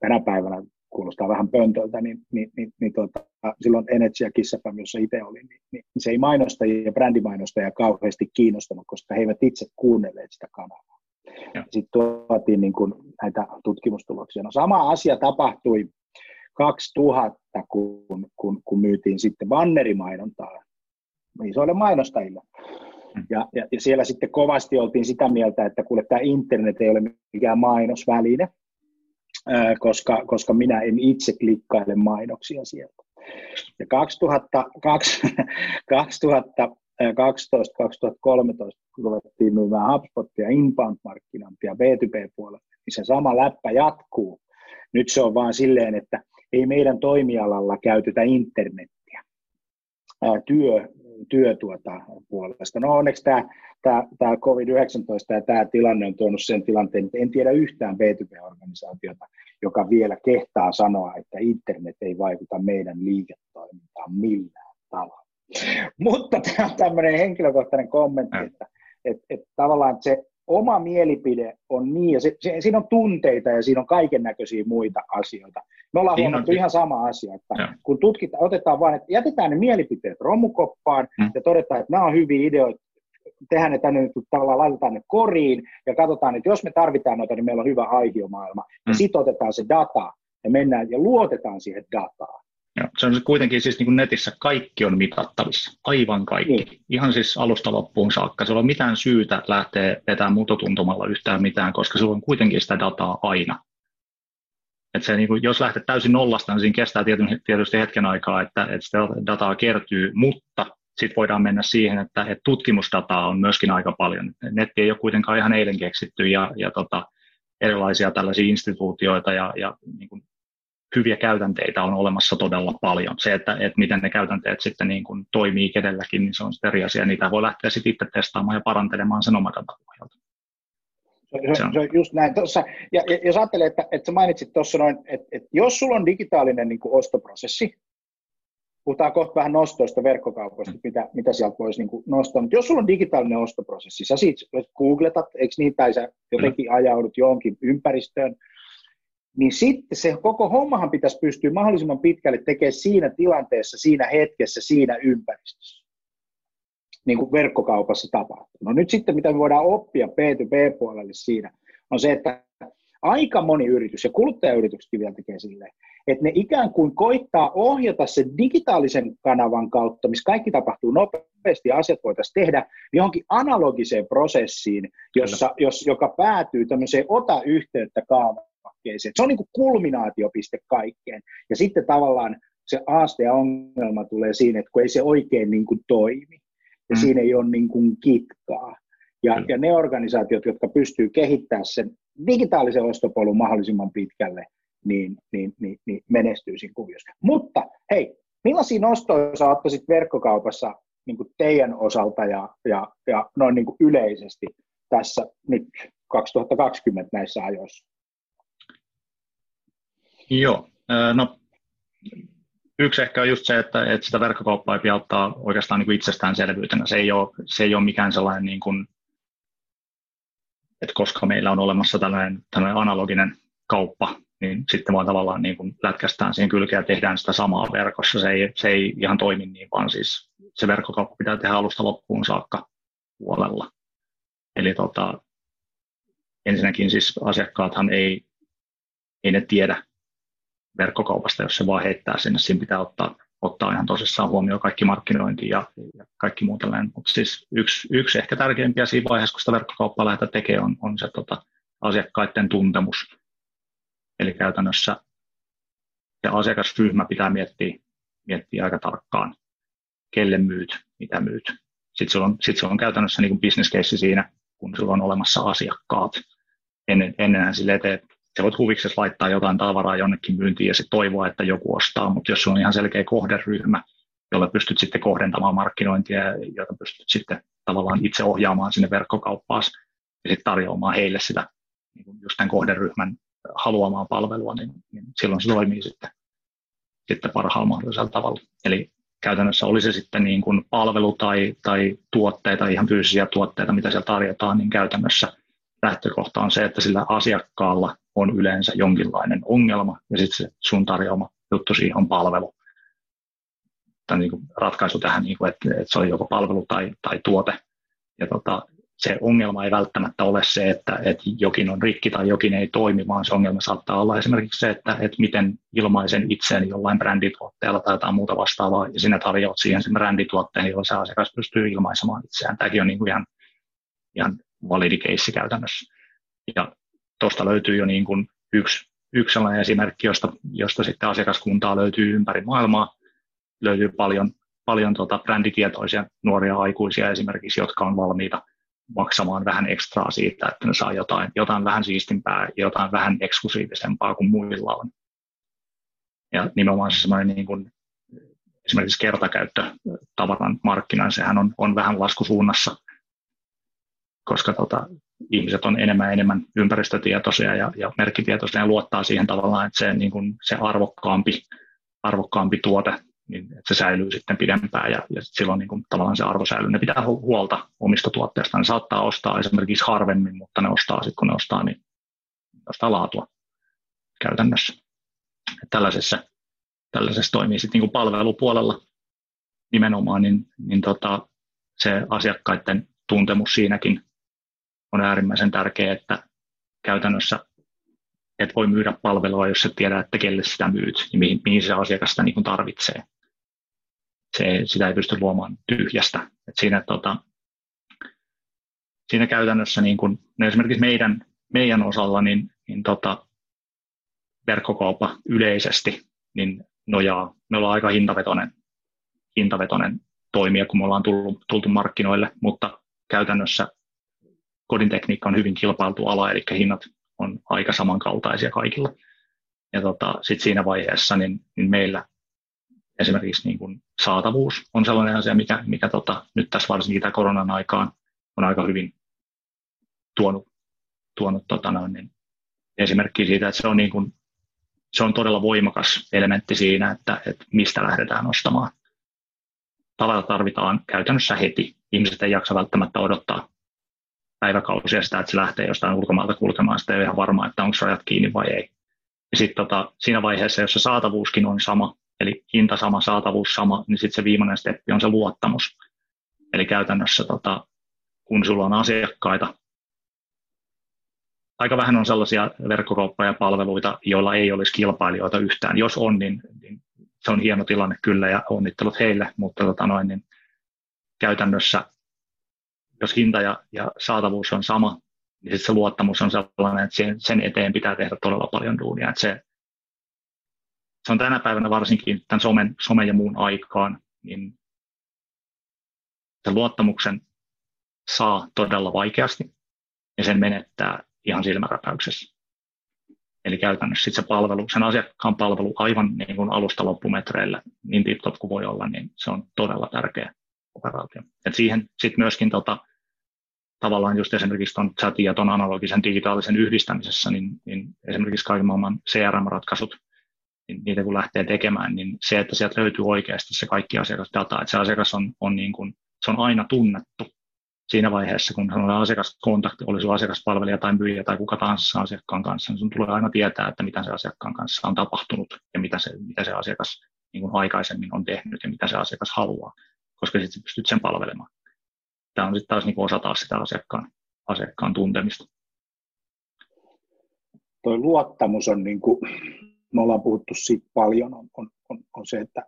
Tänä päivänä kuulostaa vähän pöntöltä, niin, niin, niin, niin tuota, silloin Energy ja Kissafam, jossa itse olin, niin, niin, se ei mainostajia ja brändimainostajia kauheasti kiinnostanut, koska he eivät itse kuunnelleet sitä kanavaa. Sitten tuotiin niin kuin näitä tutkimustuloksia. No sama asia tapahtui 2000, kun, kun, kun myytiin sitten vannerimainontaa isoille mainostajille. Mm. Ja, ja, ja siellä sitten kovasti oltiin sitä mieltä, että kuule tämä internet ei ole mikään mainosväline, koska, koska minä en itse klikkaile mainoksia sieltä. Ja 2012-2013, kun ruvettiin myymään HubSpotia, inbound-markkinointia B2B-puolella, niin se sama läppä jatkuu. Nyt se on vaan silleen, että ei meidän toimialalla käytetä internettiä työ, työ tuota puolesta. No onneksi tämä, tämä, tämä COVID-19 ja tämä tilanne on tuonut sen tilanteen, että en tiedä yhtään B2B-organisaatiota, joka vielä kehtaa sanoa, että internet ei vaikuta meidän liiketoimintaan millään tavalla. Mutta tämä on tämmöinen henkilökohtainen kommentti, että, että, että tavallaan se oma mielipide on niin, ja se, se, siinä on tunteita ja siinä on kaiken näköisiä muita asioita. Me ollaan huomattu ihan sama asia, että ja. kun tutkitaan, otetaan vain, että jätetään ne mielipiteet romukoppaan mm. ja todetaan, että nämä on hyviä ideoita, tehdään ne tänne, tavallaan laitetaan ne koriin ja katsotaan, että jos me tarvitaan noita, niin meillä on hyvä aihiomaailma. Mm. Ja sitten otetaan se data ja mennään ja luotetaan siihen dataan. Ja se on kuitenkin siis niin kuin netissä kaikki on mitattavissa, aivan kaikki. Niin. Ihan siis alusta loppuun saakka. Se on mitään syytä lähteä vetämään mutotuntumalla yhtään mitään, koska se on kuitenkin sitä dataa aina. Et se, niin kuin, jos lähdet täysin nollasta, niin siinä kestää tietysti hetken aikaa, että, että sitä dataa kertyy, mutta sitten voidaan mennä siihen, että, että tutkimusdataa on myöskin aika paljon. Netti ei ole kuitenkaan ihan eilen keksitty ja, ja tota, erilaisia tällaisia instituutioita ja, ja niin kuin hyviä käytänteitä on olemassa todella paljon. Se, että, että miten ne käytänteet sitten niin kuin toimii kedelläkin, niin se on sitten eri asia. Niitä voi lähteä sitten itse testaamaan ja parantelemaan sen oman datan pohjalta. Se, se, on. se on just näin. Tossa, ja, ja jos ajattelee, että, että sä mainitsit tuossa noin, että, että jos sulla on digitaalinen niin kuin ostoprosessi, puhutaan kohta vähän nostoista verkkokaupoista, mm. mitä, mitä sieltä voisi niin nostaa, mutta jos sulla on digitaalinen ostoprosessi, sä siitä googletat, eikö niin, tai sä jotenkin ajaudut johonkin ympäristöön, niin sitten se koko hommahan pitäisi pystyä mahdollisimman pitkälle tekemään siinä tilanteessa, siinä hetkessä, siinä ympäristössä, niin kuin verkkokaupassa tapahtuu. No nyt sitten, mitä me voidaan oppia B2B-puolelle siinä, on se, että aika moni yritys, ja kuluttajayrityksetkin vielä tekee silleen, että ne ikään kuin koittaa ohjata sen digitaalisen kanavan kautta, missä kaikki tapahtuu nopeasti ja asiat voitaisiin tehdä, johonkin analogiseen prosessiin, jossa, jos, joka päätyy tämmöiseen ota yhteyttä kaavakkeeseen. Se on niin kuin kulminaatiopiste kaikkeen. Ja sitten tavallaan se haaste ja ongelma tulee siinä, että kun ei se oikein niin kuin toimi, ja mm. siinä ei ole niin kuin kitkaa. Ja, ja ne organisaatiot, jotka pystyy kehittämään sen digitaalisen ostopolun mahdollisimman pitkälle, niin, niin, niin, niin menestyy siinä kuviossa. Mutta hei, millaisia nostoja sä ottaisit verkkokaupassa niin kuin teidän osalta ja, ja, ja noin niin kuin yleisesti tässä nyt 2020 näissä ajoissa? Joo, no yksi ehkä on just se, että, että sitä verkkokauppaa ei pidä ottaa oikeastaan niin itsestäänselvyytenä. Se ei ole, se ei ole mikään sellainen, niin kuin, että koska meillä on olemassa tällainen, tällainen analoginen kauppa, niin sitten vaan tavallaan niin kuin lätkästään siihen kylkeen ja tehdään sitä samaa verkossa. Se ei, se ei ihan toimi niin, vaan siis se verkkokauppa pitää tehdä alusta loppuun saakka puolella. Eli tota, ensinnäkin siis asiakkaathan ei, ei ne tiedä verkkokaupasta, jos se vaan heittää sinne. Siinä pitää ottaa, ottaa ihan tosissaan huomioon kaikki markkinointi ja, ja kaikki muu tällainen. Mutta siis yksi, yksi ehkä tärkeimpiä siinä vaiheessa, kun sitä verkkokauppaa lähdetään tekemään, on, on se tota, asiakkaiden tuntemus Eli käytännössä se asiakasryhmä pitää miettiä, miettiä aika tarkkaan, kelle myyt, mitä myyt. Sitten se on, sit se on käytännössä niin business case siinä, kun sulla on olemassa asiakkaat. Ennen, ennenhän sille teet, sä voit huviksessa laittaa jotain tavaraa jonnekin myyntiin ja sitten toivoa, että joku ostaa, mutta jos on ihan selkeä kohderyhmä, jolla pystyt sitten kohdentamaan markkinointia ja jota pystyt sitten tavallaan itse ohjaamaan sinne verkkokauppaan ja sitten tarjoamaan heille sitä niin just tämän kohderyhmän haluamaan palvelua, niin, niin silloin se toimii sitten, sitten parhaalla mahdollisella tavalla. Eli käytännössä oli se sitten niin kuin palvelu tai, tai tuotteita, ihan fyysisiä tuotteita, mitä siellä tarjotaan, niin käytännössä lähtökohta on se, että sillä asiakkaalla on yleensä jonkinlainen ongelma, ja sitten se sun tarjoama juttu siihen on palvelu. Tämä niin ratkaisu tähän, niin kuin, että, että se on joko palvelu tai, tai tuote. Ja tota, se ongelma ei välttämättä ole se, että, että jokin on rikki tai jokin ei toimi, vaan se ongelma saattaa olla esimerkiksi se, että, että miten ilmaisen itseäni jollain brändituotteella tai jotain muuta vastaavaa, ja sinä tarjoat siihen sen brändituotteen, jolla se asiakas pystyy ilmaisemaan itseään. Tämäkin on niin kuin ihan, ihan validi keissi käytännössä. Ja tuosta löytyy jo niin kuin yksi, yksi sellainen esimerkki, josta, josta sitten asiakaskuntaa löytyy ympäri maailmaa. Löytyy paljon, paljon tota bränditietoisia nuoria aikuisia esimerkiksi, jotka on valmiita – maksamaan vähän ekstraa siitä, että ne saa jotain, jotain vähän siistimpää jotain vähän eksklusiivisempaa kuin muilla on. Ja nimenomaan se semmoinen niin kuin, esimerkiksi kertakäyttötavaran markkina, sehän on, on vähän laskusuunnassa, koska tota, ihmiset on enemmän ja enemmän ympäristötietoisia ja, ja merkkitietoisia ja luottaa siihen tavallaan, että se, niin kuin, se arvokkaampi, arvokkaampi tuote niin että se säilyy sitten pidempään ja, ja silloin niin kuin, tavallaan se arvo säilyy. Ne pitää huolta omista tuotteista. Ne saattaa ostaa esimerkiksi harvemmin, mutta ne ostaa sitten kun ne ostaa, niin ostaa laatua käytännössä. Että tällaisessa, tällaisessa toimii sitten niin palvelupuolella nimenomaan, niin, niin tota, se asiakkaiden tuntemus siinäkin on äärimmäisen tärkeä, että käytännössä et voi myydä palvelua, jos et tiedä, että kelle sitä myyt ja mihin, mihin se asiakas sitä niin tarvitsee se, sitä ei pysty luomaan tyhjästä. Et siinä, tota, siinä käytännössä niin kun, no esimerkiksi meidän, meidän osalla niin, niin tota, verkkokauppa yleisesti niin nojaa, me ollaan aika hintavetoinen, hintavetoinen toimija, kun me ollaan tullut, tultu markkinoille, mutta käytännössä kodin tekniikka on hyvin kilpailtu ala, eli hinnat on aika samankaltaisia kaikilla. Ja tota, sitten siinä vaiheessa niin, niin meillä esimerkiksi niin kuin saatavuus on sellainen asia, mikä, mikä tota, nyt tässä varsinkin tämän koronan aikaan on aika hyvin tuonut, tuonut tota noin, niin esimerkki siitä, että se on, niin kuin, se on todella voimakas elementti siinä, että, että mistä lähdetään ostamaan. Tavara tarvitaan käytännössä heti. Ihmiset ei jaksa välttämättä odottaa päiväkausia sitä, että se lähtee jostain ulkomailta kulkemaan. Sitten ei ole ihan varma, että onko rajat kiinni vai ei. Ja sitten tota, siinä vaiheessa, jos se saatavuuskin on sama, eli hinta sama, saatavuus sama, niin sitten se viimeinen steppi on se luottamus. Eli käytännössä tota, kun sulla on asiakkaita, aika vähän on sellaisia verkkokauppoja ja palveluita, joilla ei olisi kilpailijoita yhtään. Jos on, niin, niin se on hieno tilanne kyllä ja onnittelut heille, mutta tota noin, niin käytännössä jos hinta ja, ja saatavuus on sama, niin sitten se luottamus on sellainen, että sen, sen eteen pitää tehdä todella paljon duunia. Että se, se on tänä päivänä varsinkin tämän somen, somen ja muun aikaan, niin sen luottamuksen saa todella vaikeasti ja sen menettää ihan silmäräpäyksessä. Eli käytännössä se palvelu, sen asiakkaan palvelu aivan niin kuin alusta loppumetreillä, niin tip kuin voi olla, niin se on todella tärkeä operaatio. Et siihen sitten myöskin tota, tavallaan just esimerkiksi tuon chatin ja tuon analogisen digitaalisen yhdistämisessä, niin, niin esimerkiksi kaiken maailman CRM-ratkaisut, niin niitä kun lähtee tekemään, niin se, että sieltä löytyy oikeasti se kaikki asiakasdata, että se asiakas on, on, niin kuin, se on aina tunnettu siinä vaiheessa, kun on asiakaskontakti, oli se asiakaspalvelija tai myyjä tai kuka tahansa asiakkaan kanssa, niin sun tulee aina tietää, että mitä se asiakkaan kanssa on tapahtunut ja mitä se, mitä se asiakas niin kuin aikaisemmin on tehnyt ja mitä se asiakas haluaa, koska sitten pystyt sen palvelemaan tämä on sitten taas niin osa taas sitä asiakkaan, asiakkaan tuntemista. Tuo luottamus on, niin kuin, me ollaan puhuttu siitä paljon, on, on, on, on se, että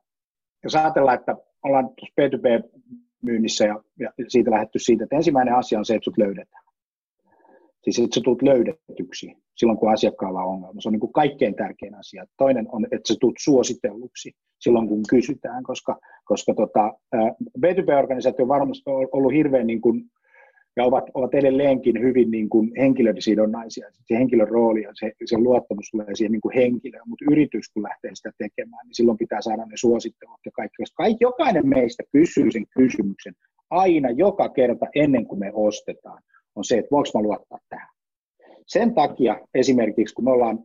jos ajatellaan, että ollaan tuossa B2B-myynnissä ja, ja siitä lähdetty siitä, että ensimmäinen asia on se, että sut löydetään. Siis että sä tulet löydetyksi silloin, kun asiakkaalla on ongelma. Se on niin kuin kaikkein tärkein asia. Toinen on, että sä tulet suositelluksi silloin, kun kysytään, koska, koska tota, B2B-organisaatio on varmasti ollut hirveän niin kuin, ja ovat, ovat edelleenkin hyvin niin kuin henkilösidonnaisia. Se henkilön rooli ja se, se luottamus tulee siihen niin kuin henkilöön, mutta yritys kun lähtee sitä tekemään, niin silloin pitää saada ne suosittelut ja kaikki. Kaikki jokainen meistä kysyy sen kysymyksen aina joka kerta ennen kuin me ostetaan, on se, että voiko mä luottaa tähän. Sen takia esimerkiksi, kun me ollaan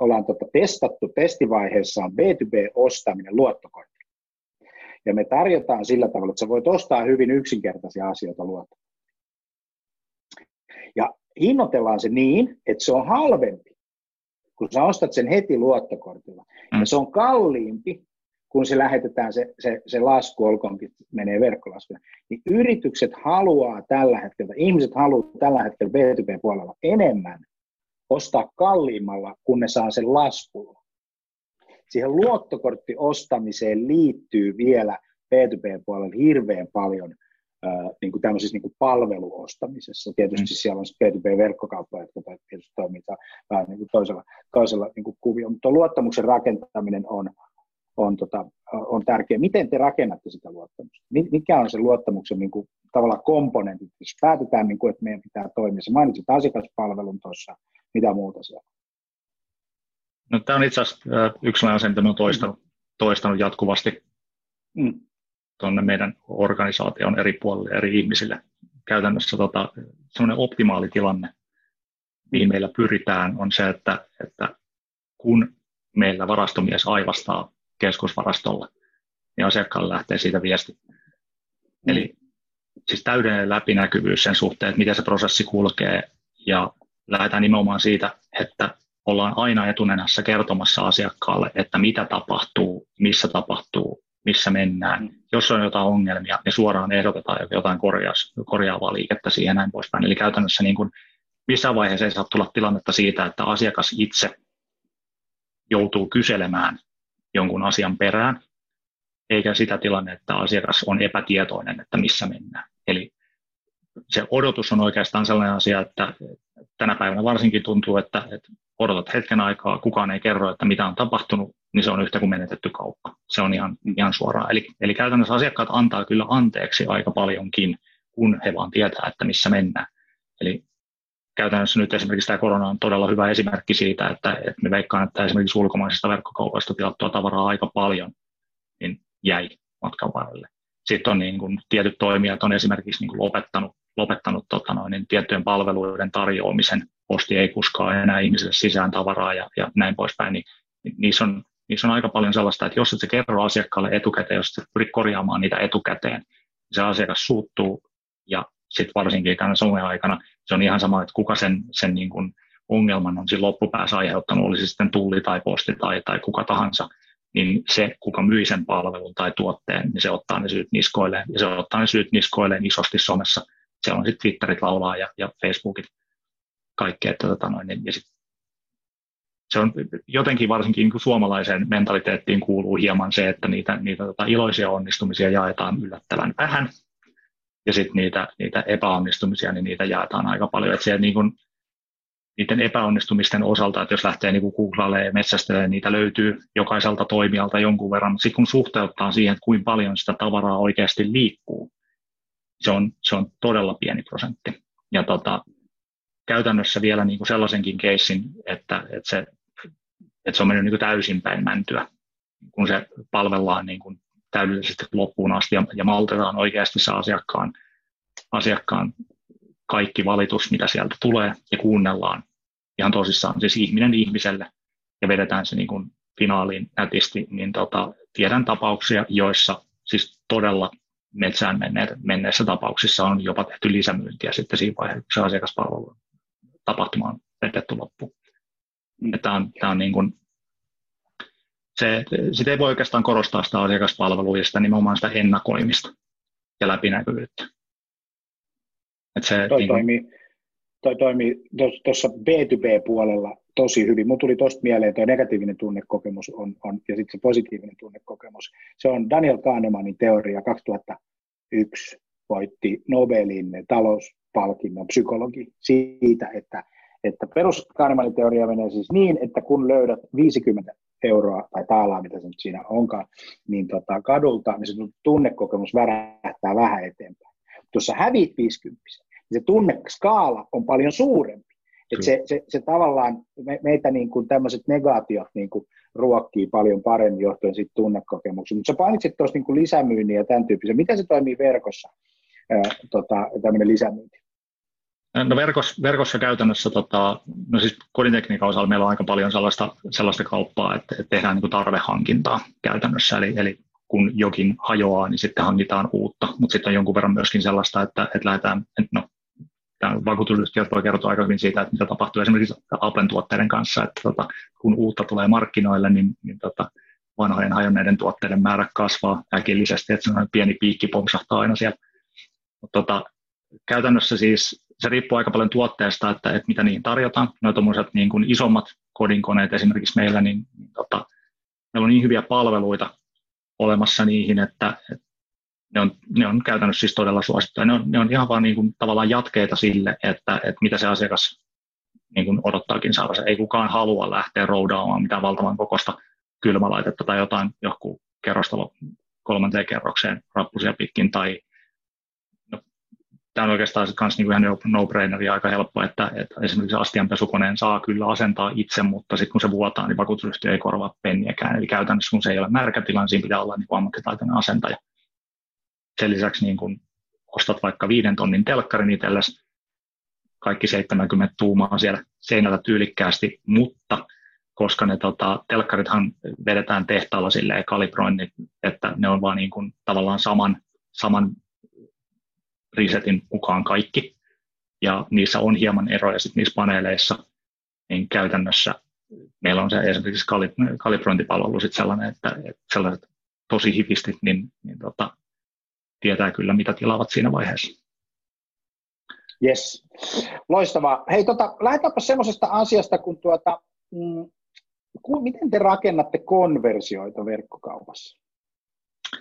ollaan tota testattu, testivaiheessa on B2B-ostaminen luottokortti. Ja me tarjotaan sillä tavalla, että sä voit ostaa hyvin yksinkertaisia asioita luottokortilla. Ja hinnoitellaan se niin, että se on halvempi, kun sä ostat sen heti luottokortilla. Ja mm. se on kalliimpi, kun se lähetetään se, se, se lasku, olkoonkin menee verkkolaskuna, niin yritykset haluaa tällä hetkellä, ihmiset haluaa tällä hetkellä B2B-puolella enemmän ostaa kalliimmalla, kun ne saa sen laskulla. Siihen luottokorttiostamiseen liittyy vielä B2B-puolella hirveän paljon äh, niin kuin tämmöisessä niin kuin palveluostamisessa. Tietysti mm. siellä on se B2B-verkkokauppa, jotka tietysti toimii vähän niin kuin toisella, toisella niin kuin kuvio, mutta luottamuksen rakentaminen on, on, tota, on tärkeä. Miten te rakennatte sitä luottamusta? Mikä on se luottamuksen niin kuin, tavallaan komponentit, jos päätetään, niin kuin, että meidän pitää toimia. Sä mainitsit asiakaspalvelun tuossa, mitä muuta siellä No, tämä on itse asiassa yksi asia, mitä olen toistanut, mm. toistanut jatkuvasti mm. tuonne meidän organisaation eri puolille, eri ihmisille. Käytännössä tota, sellainen optimaali tilanne, mihin meillä pyritään, on se, että, että kun meillä varastomies aivastaa keskusvarastolla, niin asiakkaalle lähtee siitä viesti. Mm. Eli siis täydellinen läpinäkyvyys sen suhteen, että miten se prosessi kulkee ja lähdetään nimenomaan siitä, että ollaan aina etunenässä kertomassa asiakkaalle, että mitä tapahtuu, missä tapahtuu, missä mennään. Mm. Jos on jotain ongelmia, niin suoraan ehdotetaan jotain korjaus, korjaavaa liikettä siihen näin poispäin. Eli käytännössä niin kuin missään vaiheessa ei saa tulla tilannetta siitä, että asiakas itse joutuu kyselemään jonkun asian perään, eikä sitä tilanne, että asiakas on epätietoinen, että missä mennään. Eli se odotus on oikeastaan sellainen asia, että tänä päivänä varsinkin tuntuu, että, että odotat hetken aikaa, kukaan ei kerro, että mitä on tapahtunut, niin se on yhtä kuin menetetty kauppa. Se on ihan, ihan suoraan. Eli, eli käytännössä asiakkaat antaa kyllä anteeksi aika paljonkin, kun he vaan tietää, että missä mennään. Eli käytännössä nyt esimerkiksi tämä korona on todella hyvä esimerkki siitä, että, että me veikkaan, että esimerkiksi ulkomaisista verkkokaupasta tilattua tavaraa aika paljon niin jäi matkan varrelle. Sitten on niin kuin, tietyt toimijat on esimerkiksi niin kuin lopettanut lopettanut tota noin, niin tiettyjen palveluiden tarjoamisen. Posti ei kuskaa enää ihmisille sisään tavaraa ja, ja näin poispäin, niin, niin niissä, on, niissä on aika paljon sellaista, että jos et se kerro asiakkaalle etukäteen, jos et pyri korjaamaan niitä etukäteen, niin se asiakas suuttuu ja sitten varsinkin tämän somen aikana se on ihan sama, että kuka sen, sen niin kuin ongelman on siinä loppupäässä aiheuttanut, olisi sitten tulli tai posti tai, tai kuka tahansa, niin se, kuka myi sen palvelun tai tuotteen, niin se ottaa ne syyt niskoilleen, ja se ottaa ne syyt niskoilleen isosti somessa. Se on sitten Twitterit laulaa ja, ja Facebookit kaikkea, että tota noin, niin, ja sit se on jotenkin varsinkin niin suomalaiseen mentaliteettiin kuuluu hieman se, että niitä, niitä tota, iloisia onnistumisia jaetaan yllättävän vähän, ja sitten niitä, niitä epäonnistumisia, niin niitä jaetaan aika paljon. Että se, niin kuin, niiden epäonnistumisten osalta, että jos lähtee niin googlailemaan ja metsästelemään, niitä löytyy jokaiselta toimijalta jonkun verran, sitten kun suhteuttaa siihen, että kuinka paljon sitä tavaraa oikeasti liikkuu, se on, se on todella pieni prosentti. Ja tota, käytännössä vielä niin kuin sellaisenkin keissin, että, että, se, että se on mennyt niin kuin täysin päin mäntyä, kun se palvellaan niin kuin täydellisesti loppuun asti ja, ja maltetaan oikeasti se asiakkaan, asiakkaan kaikki valitus, mitä sieltä tulee, ja kuunnellaan ihan tosissaan siis ihminen ihmiselle, ja vedetään se niin kuin finaaliin nätisti, niin tota, tiedän tapauksia, joissa siis todella metsään menneet, menneissä tapauksissa on jopa tehty lisämyyntiä sitten siinä vaiheessa, kun se asiakaspalvelu tapahtuma on vedetty loppuun. Tämä on, tämä on niin kuin, se, sitä ei voi oikeastaan korostaa sitä asiakaspalvelua ja sitä nimenomaan sitä ennakoimista ja läpinäkyvyyttä. Et se, toi, niin kuin, toimii, toi toimii tuossa B2B-puolella tosi hyvin. Mun tuli tuosta mieleen tuo negatiivinen tunnekokemus on, on, ja sitten se positiivinen tunnekokemus. Se on Daniel Kahnemanin teoria 2001 voitti Nobelin talouspalkinnon psykologi siitä, että, että perus teoria menee siis niin, että kun löydät 50 euroa tai taalaa, mitä se nyt siinä onkaan, niin tota, kadulta, niin se tunnekokemus värähtää vähän eteenpäin. Tuossa hävit 50, niin se tunneskaala on paljon suurempi. Et se, se, se, tavallaan me, meitä niin kuin tämmöiset negaatiot niin kuin ruokkii paljon paremmin johtuen siitä tunnekokemuksesta. Mutta sä painitsit tuossa niin lisämyynnin ja tämän tyyppisen. Miten se toimii verkossa, ää, tota, tämmöinen lisämyynti? No verkossa, verkossa käytännössä, tota, no siis kodintekniikan osalla meillä on aika paljon sellaista, sellaista kauppaa, että, että tehdään niin kuin tarvehankintaa käytännössä, eli, eli kun jokin hajoaa, niin sitten hankitaan uutta, mutta sitten on jonkun verran myöskin sellaista, että, että lähdetään, no vakuutusyhtiöt voi kertoa aika hyvin siitä, että mitä tapahtuu esimerkiksi Applen tuotteiden kanssa, että tota, kun uutta tulee markkinoille, niin, niin tota, vanhojen hajonneiden tuotteiden määrä kasvaa äkillisesti, että se pieni piikki pompsahtaa aina siellä. Mutta tota, käytännössä siis se riippuu aika paljon tuotteesta, että, että mitä niihin tarjotaan. No tuommoiset niin kuin isommat kodinkoneet esimerkiksi meillä, niin, niin tota, meillä on niin hyviä palveluita olemassa niihin, että, että ne on, ne on käytännössä siis todella suosittuja. Ne on, ne on ihan vaan niin kuin, tavallaan jatkeita sille, että, että mitä se asiakas niin kuin odottaakin saada. Ei kukaan halua lähteä roudaamaan mitään valtavan kokosta kylmälaitetta tai jotain joku kerrostalo kolmanteen kerrokseen rappusia pitkin tai tämä on oikeastaan myös niin ihan no-braineri aika helppo, että, että esimerkiksi astianpesukoneen saa kyllä asentaa itse, mutta sitten kun se vuotaa, niin vakuutusyhtiö ei korvaa penniäkään. Eli käytännössä kun se ei ole märkätila, niin siinä pitää olla niin ammattitaitoinen asentaja. Sen lisäksi niin kun ostat vaikka viiden tonnin telkkarin itsellesi, kaikki 70 tuumaa siellä seinällä tyylikkäästi, mutta koska ne tota, telkkarithan vedetään tehtaalla silleen kalibroinnit, että ne on vaan niin kuin, tavallaan saman, saman resetin mukaan kaikki, ja niissä on hieman eroja sitten niissä paneeleissa, niin käytännössä meillä on se esimerkiksi kalibrointipalvelu sitten sellainen, että, että sellaiset tosi hipistit, niin, niin tota, tietää kyllä, mitä tilaavat siinä vaiheessa. Yes, loistavaa. Hei, tota, lähdetäänpä semmoisesta asiasta, kun tuota, mm, miten te rakennatte konversioita verkkokaupassa?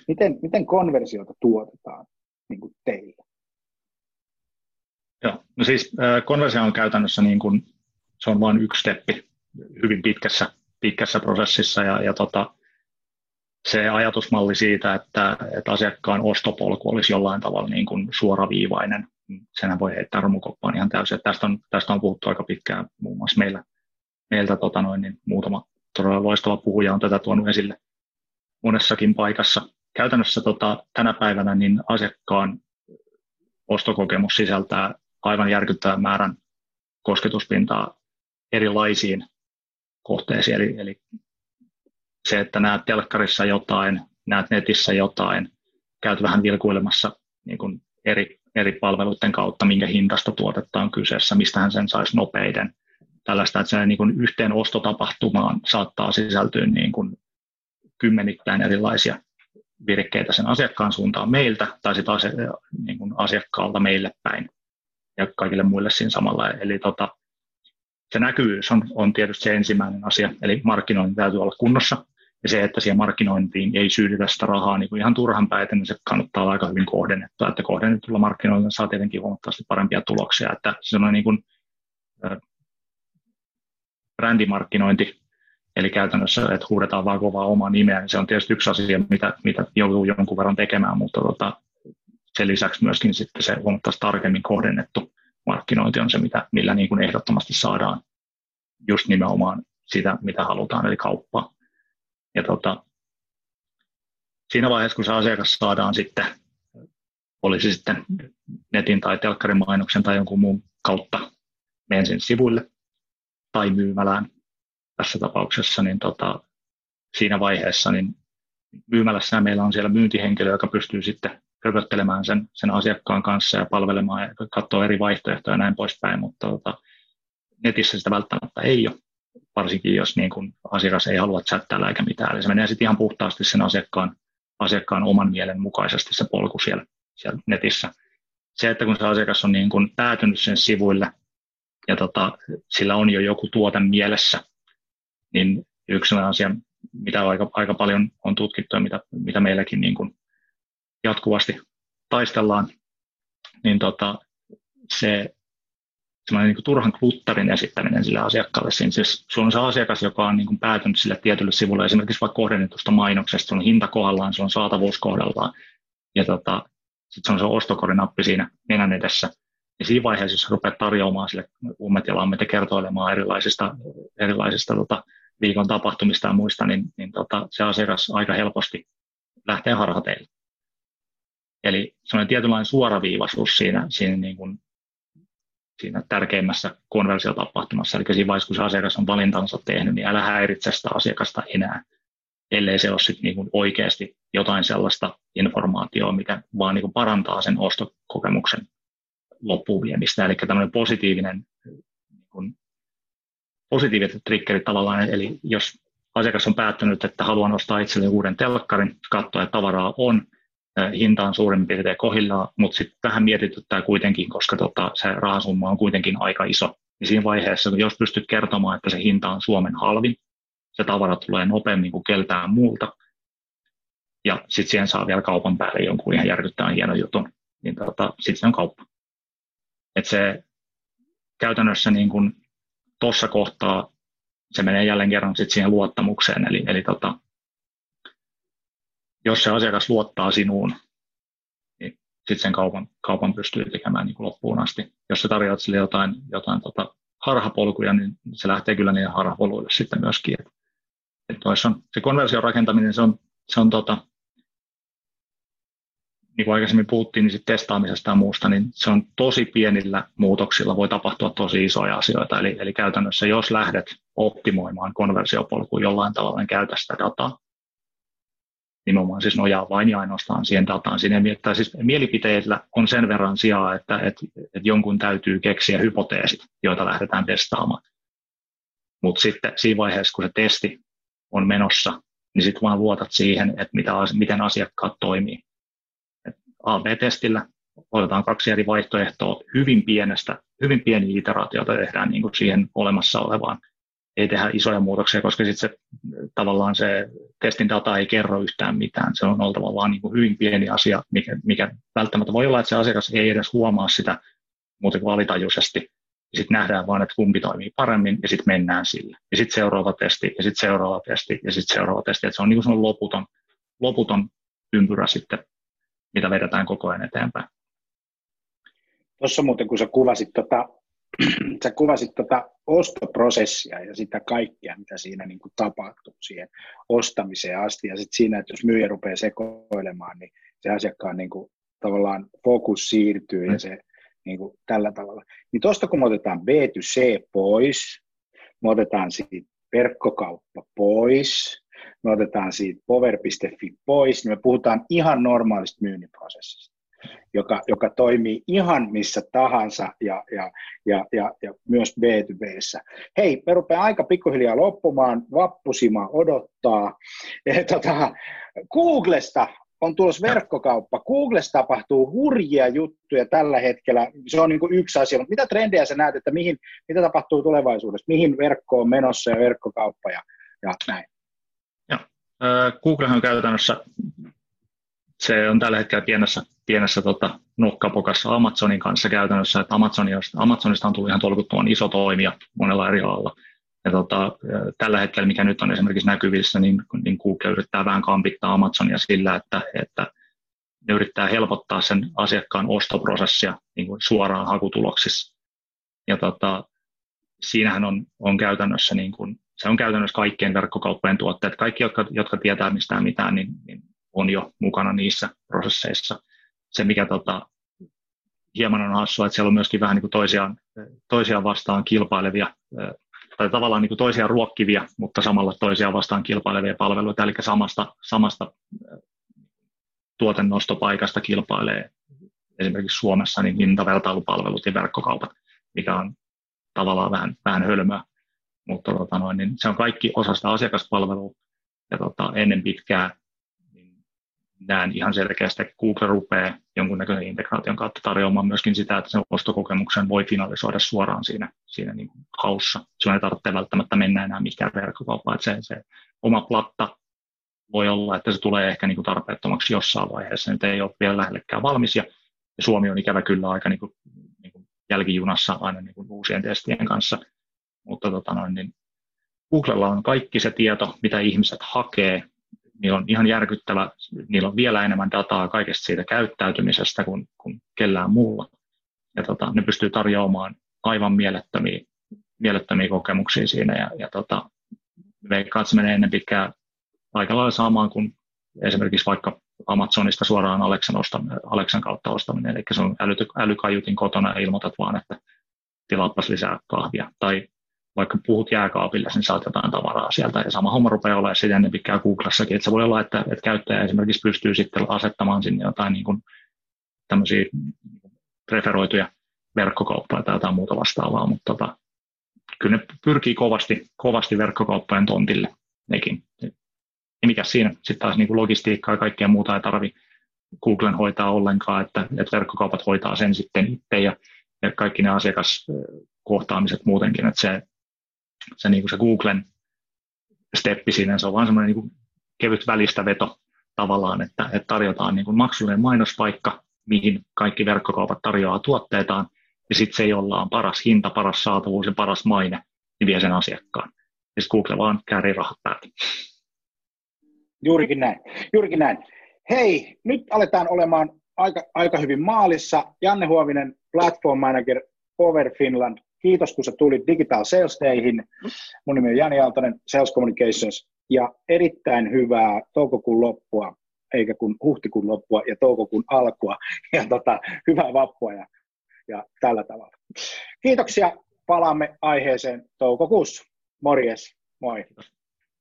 Miten, miten konversioita tuotetaan niin kuin? Joo, no siis konversio on käytännössä niin kuin, se on vain yksi steppi hyvin pitkässä, pitkässä prosessissa ja, ja tota, se ajatusmalli siitä, että, että asiakkaan ostopolku olisi jollain tavalla niin kuin suoraviivainen, senhän voi heittää romukoppaan ihan täysin. Tästä on, tästä on puhuttu aika pitkään muun muassa meillä, meiltä tota noin, niin muutama todella loistava puhuja on tätä tuonut esille monessakin paikassa. Käytännössä tota, tänä päivänä niin asiakkaan ostokokemus sisältää aivan järkyttävän määrän kosketuspintaa erilaisiin kohteisiin, eli, eli se, että näet telkkarissa jotain, näet netissä jotain, käyt vähän vilkuilemassa niin kuin eri, eri palveluiden kautta, minkä hintasta tuotetta on kyseessä, mistä hän sen saisi nopeiden, tällaista, että se niin kuin yhteen ostotapahtumaan saattaa sisältyä niin kuin kymmenittäin erilaisia virkkeitä sen asiakkaan suuntaan meiltä tai sitten asia, niin kuin asiakkaalta meille päin ja kaikille muille siinä samalla. Eli tota, se näkyvyys on, on tietysti se ensimmäinen asia, eli markkinointi täytyy olla kunnossa. Ja se, että siihen markkinointiin ei syydetä sitä rahaa niin kuin ihan turhan päitä, niin se kannattaa olla aika hyvin kohdennettua. Että kohdennetulla markkinoinnilla saa tietenkin huomattavasti parempia tuloksia. Että se on niin kuin, brändimarkkinointi, eli käytännössä, että huudetaan vaan kovaa omaa nimeä, niin se on tietysti yksi asia, mitä, mitä joutuu jonkun verran tekemään, mutta tota, sen lisäksi myöskin sitten se huomattavasti tarkemmin kohdennettu markkinointi on se, mitä, millä niin kuin ehdottomasti saadaan just nimenomaan sitä, mitä halutaan, eli kauppaa. Ja tota, siinä vaiheessa, kun se asiakas saadaan sitten, olisi sitten netin tai telkkarin mainoksen tai jonkun muun kautta ensin sivuille tai myymälään tässä tapauksessa, niin tota, siinä vaiheessa niin myymälässä meillä on siellä myyntihenkilö, joka pystyy sitten köpöttelemään sen, sen asiakkaan kanssa ja palvelemaan ja katsoa eri vaihtoehtoja ja näin poispäin, mutta tota, netissä sitä välttämättä ei ole, varsinkin jos niin kun asiakas ei halua chattailla eikä mitään. Eli se menee sitten ihan puhtaasti sen asiakkaan, asiakkaan oman mielen mukaisesti se polku siellä, siellä netissä. Se, että kun se asiakas on niin kun päätynyt sen sivuille ja tota, sillä on jo joku tuote mielessä, niin yksi asia, mitä aika, aika paljon on tutkittu ja mitä, mitä meilläkin niin kuin jatkuvasti taistellaan, niin tota, se semmoinen niin turhan kluttarin esittäminen sille asiakkaalle. Siinä siis sulla on se asiakas, joka on niin kuin päätynyt sille tietylle sivulle, esimerkiksi vaikka kohdennetusta mainoksesta, se on hinta kohdallaan, se on saatavuus kohdallaan, ja tota, sitten se on se ostokorinappi siinä nenän edessä. Ja siinä vaiheessa, jos rupeat tarjoamaan sille ummet ja lammet ja kertoilemaan erilaisista, erilaisista tota, viikon tapahtumista ja muista, niin, niin tota, se asiakas aika helposti lähtee harhateille. Eli sellainen tietynlainen suoraviivaisuus siinä, siinä, niin kuin, siinä tärkeimmässä konversiotapahtumassa. Eli siinä vaiheessa, kun se asiakas on valintansa tehnyt, niin älä häiritse sitä asiakasta enää, ellei se ole niin kuin oikeasti jotain sellaista informaatiota, mikä vaan niin kuin parantaa sen ostokokemuksen loppuun viemistä. Eli tämmöinen positiivinen, niin kuin, positiiviset triggerit tavallaan, eli jos asiakas on päättänyt, että haluan ostaa itselleni uuden telkkarin, katsoa, että tavaraa on, hinta on suurin piirtein kohillaan, mutta sitten tähän mietityttää kuitenkin, koska tota, se rahasumma on kuitenkin aika iso. Niin siinä vaiheessa, jos pystyt kertomaan, että se hinta on Suomen halvin, se tavara tulee nopeammin kuin keltään muulta, ja sitten siihen saa vielä kaupan päälle jonkun ihan järkyttävän hienon jutun, niin tota, sitten se on kauppa. Et se käytännössä niin kun tuossa kohtaa se menee jälleen kerran sit siihen luottamukseen, eli, eli tota, jos se asiakas luottaa sinuun, niin sitten sen kaupan, kaupan pystyy tekemään niin kuin loppuun asti. Jos sä tarjoat sille jotain, jotain tota harhapolkuja, niin se lähtee kyllä niille harhapoluille sitten myöskin. Et, et on, se konversion rakentaminen, se on, se on tota, niin kuin aikaisemmin puhuttiin, niin testaamisesta ja muusta, niin se on tosi pienillä muutoksilla voi tapahtua tosi isoja asioita. Eli, eli käytännössä jos lähdet optimoimaan konversiopolkuun jollain tavalla, niin käytä sitä dataa, nimenomaan siis nojaa vain ja ainoastaan siihen dataan. Siinä miettää, siis mielipiteillä on sen verran sijaa, että, että, että jonkun täytyy keksiä hypoteesit, joita lähdetään testaamaan. Mutta sitten siinä vaiheessa, kun se testi on menossa, niin sitten vaan luotat siihen, että mitä, miten asiakkaat toimii. AB-testillä otetaan kaksi eri vaihtoehtoa hyvin pienestä, hyvin pieni iteraatiota tehdään niin kuin siihen olemassa olevaan ei tehdä isoja muutoksia, koska sitten se, tavallaan se testin data ei kerro yhtään mitään. Se on oltava vaan niin kuin hyvin pieni asia, mikä, mikä välttämättä voi olla, että se asiakas ei edes huomaa sitä muuten kuin alitajuisesti. Sitten nähdään vaan, että kumpi toimii paremmin ja sitten mennään sille. Ja sitten seuraava testi ja sitten seuraava testi ja sitten seuraava testi. Et se on niin kuin loputon, loputon ympyrä sitten, mitä vedetään koko ajan eteenpäin. Tuossa muuten, kun sä kuvasit tota sä kuvasit tuota ostoprosessia ja sitä kaikkea, mitä siinä niin kuin tapahtuu siihen ostamiseen asti. Ja sitten siinä, että jos myyjä rupeaa sekoilemaan, niin se asiakkaan niin kuin, tavallaan fokus siirtyy ja mm. se niin kuin, tällä tavalla. Niin tuosta kun me otetaan B2C pois, me otetaan siitä verkkokauppa pois, me otetaan siitä power.fi pois, niin me puhutaan ihan normaalista myynnin prosessista. Joka, joka toimii ihan missä tahansa ja, ja, ja, ja, ja myös B2Bssä. Hei, me rupeaa aika pikkuhiljaa loppumaan, vappusima odottaa. Ja, tota, Googlesta on tulossa verkkokauppa. Googlessa tapahtuu hurjia juttuja tällä hetkellä. Se on niin kuin yksi asia, mutta mitä trendejä sä näet, että mihin, mitä tapahtuu tulevaisuudessa? Mihin verkko on menossa ja verkkokauppa ja, ja näin? Joo. Google on käytännössä, se on tällä hetkellä pienessä, pienessä tota, nukkapokassa Amazonin kanssa käytännössä, että Amazonista, Amazonista on tullut ihan tolkuttoman iso toimija monella eri alalla. Ja tota, tällä hetkellä, mikä nyt on esimerkiksi näkyvissä, niin, niin Google yrittää vähän kampittaa Amazonia sillä, että, että ne yrittää helpottaa sen asiakkaan ostoprosessia niin kuin suoraan hakutuloksissa. Ja tota, siinähän on, on käytännössä, niin kuin, se on käytännössä kaikkien verkkokauppojen tuotteet. Kaikki, jotka, jotka tietää mistään mitään, niin, niin on jo mukana niissä prosesseissa. Se, mikä tota, hieman on hassua, että siellä on myöskin vähän niin kuin toisiaan, toisiaan vastaan kilpailevia tai tavallaan niin kuin toisia ruokkivia, mutta samalla toisia vastaan kilpailevia palveluita, eli samasta, samasta tuotennostopaikasta kilpailee esimerkiksi Suomessa niin hintavertailupalvelut ja verkkokaupat, mikä on tavallaan vähän, vähän hölmöä, mutta tota noin, niin se on kaikki osa sitä asiakaspalvelua, ja tota, ennen pitkää näen ihan selkeästi, että Google rupeaa jonkunnäköisen integraation kautta tarjoamaan myöskin sitä, että sen ostokokemuksen voi finalisoida suoraan siinä, siinä niin kuin haussa. Sinun ei tarvitse välttämättä mennä enää mikään verkkokauppaan. Että se, se oma platta voi olla, että se tulee ehkä niin kuin tarpeettomaksi jossain vaiheessa. Nyt ei ole vielä lähellekään valmis ja, Suomi on ikävä kyllä aika niin kuin, niin kuin jälkijunassa aina niin kuin uusien testien kanssa. Mutta tota noin, niin Googlella on kaikki se tieto, mitä ihmiset hakee niillä on ihan järkyttävä, niillä on vielä enemmän dataa kaikesta siitä käyttäytymisestä kuin, kuin kellään muulla. Ja tota, ne pystyy tarjoamaan aivan mielettömiä, mielettömiä kokemuksia siinä ja, ja tota, veikkaan, että se menee ennen pitkään aika lailla samaan kuin esimerkiksi vaikka Amazonista suoraan Alexan, ostaminen, Alexan kautta ostaminen, eli se on äly, älykajutin kotona ja ilmoitat vaan, että tilaapas lisää kahvia. Tai vaikka puhut jääkaapille, niin saat jotain tavaraa sieltä. Ja sama homma rupeaa olemaan sitten ennen pitkään Googlessakin, että se voi olla, että, että käyttäjä esimerkiksi pystyy sitten asettamaan sinne jotain niin tämmöisiä preferoituja verkkokauppoja tai jotain muuta vastaavaa, mutta tota, kyllä ne pyrkii kovasti, kovasti verkkokauppojen tontille nekin. Ja mikä siinä sitten taas niin kuin logistiikkaa ja kaikkea muuta ei tarvi Googlen hoitaa ollenkaan, että, että verkkokaupat hoitaa sen sitten itse ja, ja kaikki ne asiakaskohtaamiset muutenkin, että se, se, niin kuin se Googlen steppi siinä, se on vaan semmoinen niin kevyt välistä veto tavallaan, että, että tarjotaan niin kuin maksullinen mainospaikka, mihin kaikki verkkokaupat tarjoaa tuotteitaan, ja sitten se, jolla on paras hinta, paras saatavuus ja paras maine, niin vie sen asiakkaan. Ja sitten Google vaan käärii rahat päältä. Juurikin näin. Juurikin näin. Hei, nyt aletaan olemaan aika, aika hyvin maalissa. Janne Huovinen, Platform Manager, Power Finland kiitos kun sä tulit Digital Sales Dayhin. Mun nimi on Jani Aaltonen, Sales Communications, ja erittäin hyvää toukokuun loppua, eikä kun huhtikuun loppua ja toukokuun alkua, ja tota, hyvää vappua ja, ja tällä tavalla. Kiitoksia, palaamme aiheeseen toukokuussa. Morjes, moi. Kiitos.